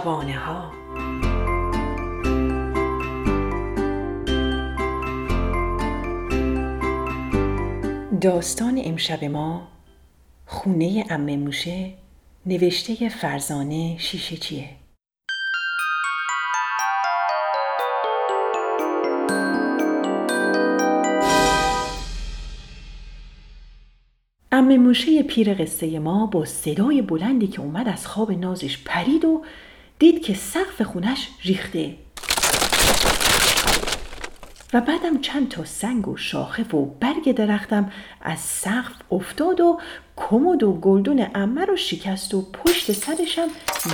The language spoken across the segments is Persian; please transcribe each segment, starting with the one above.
شبانه ها داستان امشب ما خونه امه موشه نوشته فرزانه شیشه چیه؟ امه موشه پیر قصه ما با صدای بلندی که اومد از خواب نازش پرید و دید که سقف خونش ریخته. و بعدم چند تا سنگ و شاخه و برگ درختم از سقف افتاد و کمد و گلدون امه رو شکست و پشت سرشم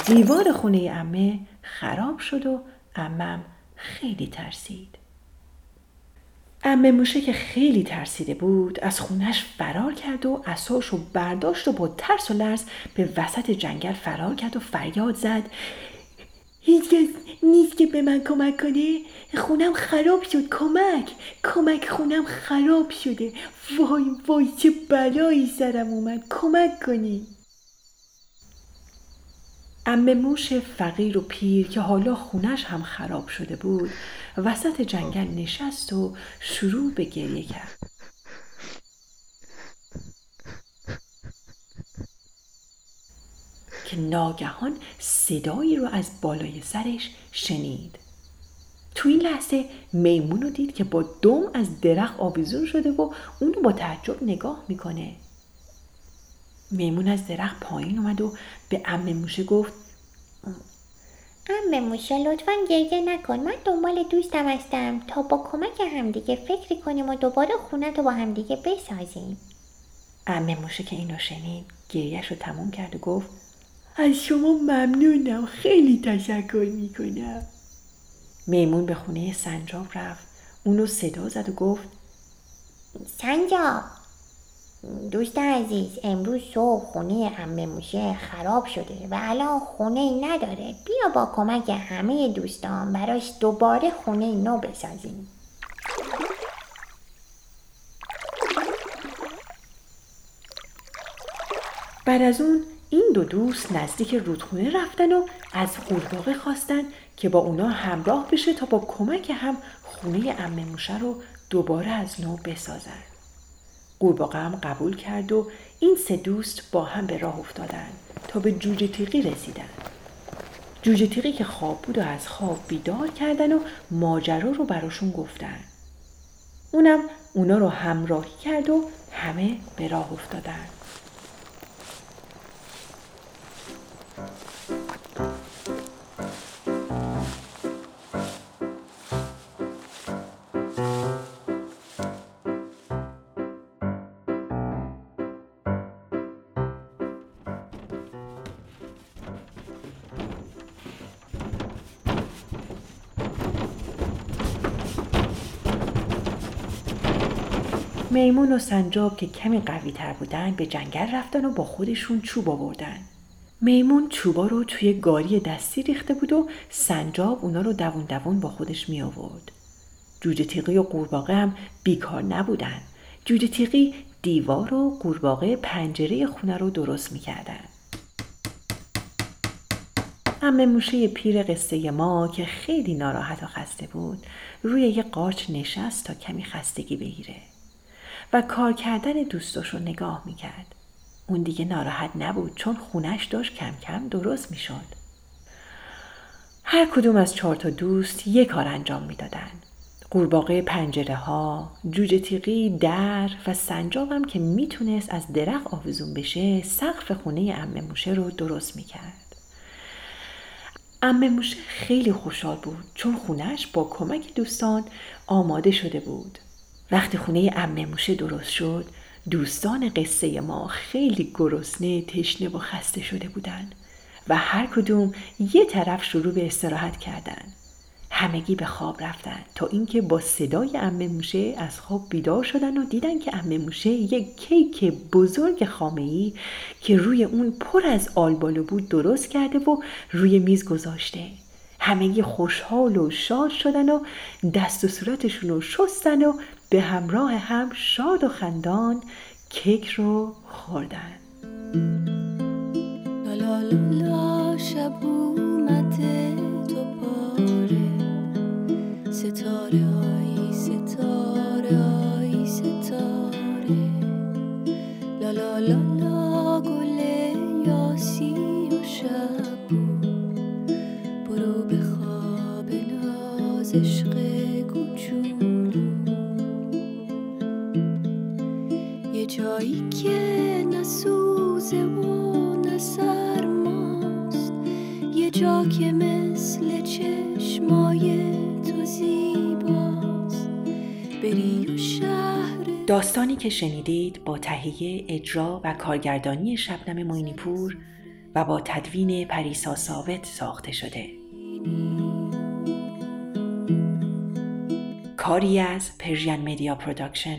دیوار خونه امه خراب شد و امم خیلی ترسید. امه موشه که خیلی ترسیده بود از خونش فرار کرد و اساش رو برداشت و با ترس و لرز به وسط جنگل فرار کرد و فریاد زد. هیچ نیست که به من کمک کنه. خونم خراب شد کمک. کمک خونم خراب شده. وای وای چه بلایی سرم اومد. کمک کنی. امه موش فقیر و پیر که حالا خونش هم خراب شده بود وسط جنگل نشست و شروع به گریه کرد. که ناگهان صدایی رو از بالای سرش شنید. تو این لحظه میمون رو دید که با دم از درخت آویزون شده و اونو با تعجب نگاه می‌کنه. میمون از درخت پایین اومد و به ام موشه گفت ام موشه لطفا گریه نکن. من دنبال دوستم هستم. تا با کمک همدیگه فکری کنیم و دوباره خونه تو با همدیگه بسازیم. ام موشه که اینو شنید گریهش رو تموم کرد و گفت از شما ممنونم. خیلی تشکر می‌کنم. میمون به خونه سنجاب رفت. اونو صدا زد و گفت سنجاب دوست عزیز امروز صبح خونه امه موشه خراب شده و الان خونه ای نداره. بیا با کمک همه دوستان براش دوباره خونه نو بسازیم. بعد از اون این دو دوست نزدیک رودخونه رفتن و از قورباغه خواستن که با اونا همراه بشه تا با کمک هم خونه امه موشه رو دوباره از نو بسازن. قورباغه هم قبول کرد و این سه دوست با هم به راه افتادن تا به جوجه تیغی رسیدن. جوجه تیغی که خواب بود و از خواب بیدار کردن و ماجرا رو براشون گفتن. اونم اونا رو همراهی کرد و همه به راه افتادن. میمون و سنجاب که کمی قوی تر بودن به جنگل رفتن و با خودشون چوب آوردن. میمون چوبا رو توی گاری دستی ریخته بود و سنجاب اونا رو دوون دوون با خودش می آورد. جوجه تیغی و قورباغه هم بیکار نبودن. جوجه تیغی دیوار و قورباغه پنجره خونه رو درست می کردن. امه موشه پیر قصه ما که خیلی ناراحت و خسته بود روی یه قارچ نشست تا کمی خستگی بگیره. و کار کردن دوستاش رو نگاه می‌کرد. اون دیگه ناراحت نبود چون خونش داشت کم کم درست می‌شد. هر کدوم از چهار تا دوست یک کار انجام می‌دادن. قورباغه پنجره ها، جوجه تیغی، در و سنجابم که می‌تونست از درخت آویزون بشه سقف خونه امه موشه رو درست می‌کرد. امه موشه خیلی خوشحال بود چون خونش با کمک دوستان آماده شده بود. وقتی خونه امه موشه درست شد. دوستان قصه ما خیلی گرسنه تشنه و خسته شده بودند و هر کدوم یه طرف شروع به استراحت کردن. همگی به خواب رفتن تا اینکه با صدای امه موشه از خواب بیدار شدن و دیدن که امه موشه یک کیک بزرگ خامه که روی اون پر از آلبالو بود درست کرده و روی میز گذاشته. همگی خوشحال و شاد شدن و دست و صورتشون رو شستن و به همراه هم شاد و خندان کیک رو خوردن. لالالا شب اومده دوباره ستاره داستانی که شنیدید با تهیه اجرا و کارگردانی شبنم معینی‌پور و با تدوین پریسا ثابت ساخته شده. کاری از Persian Media Production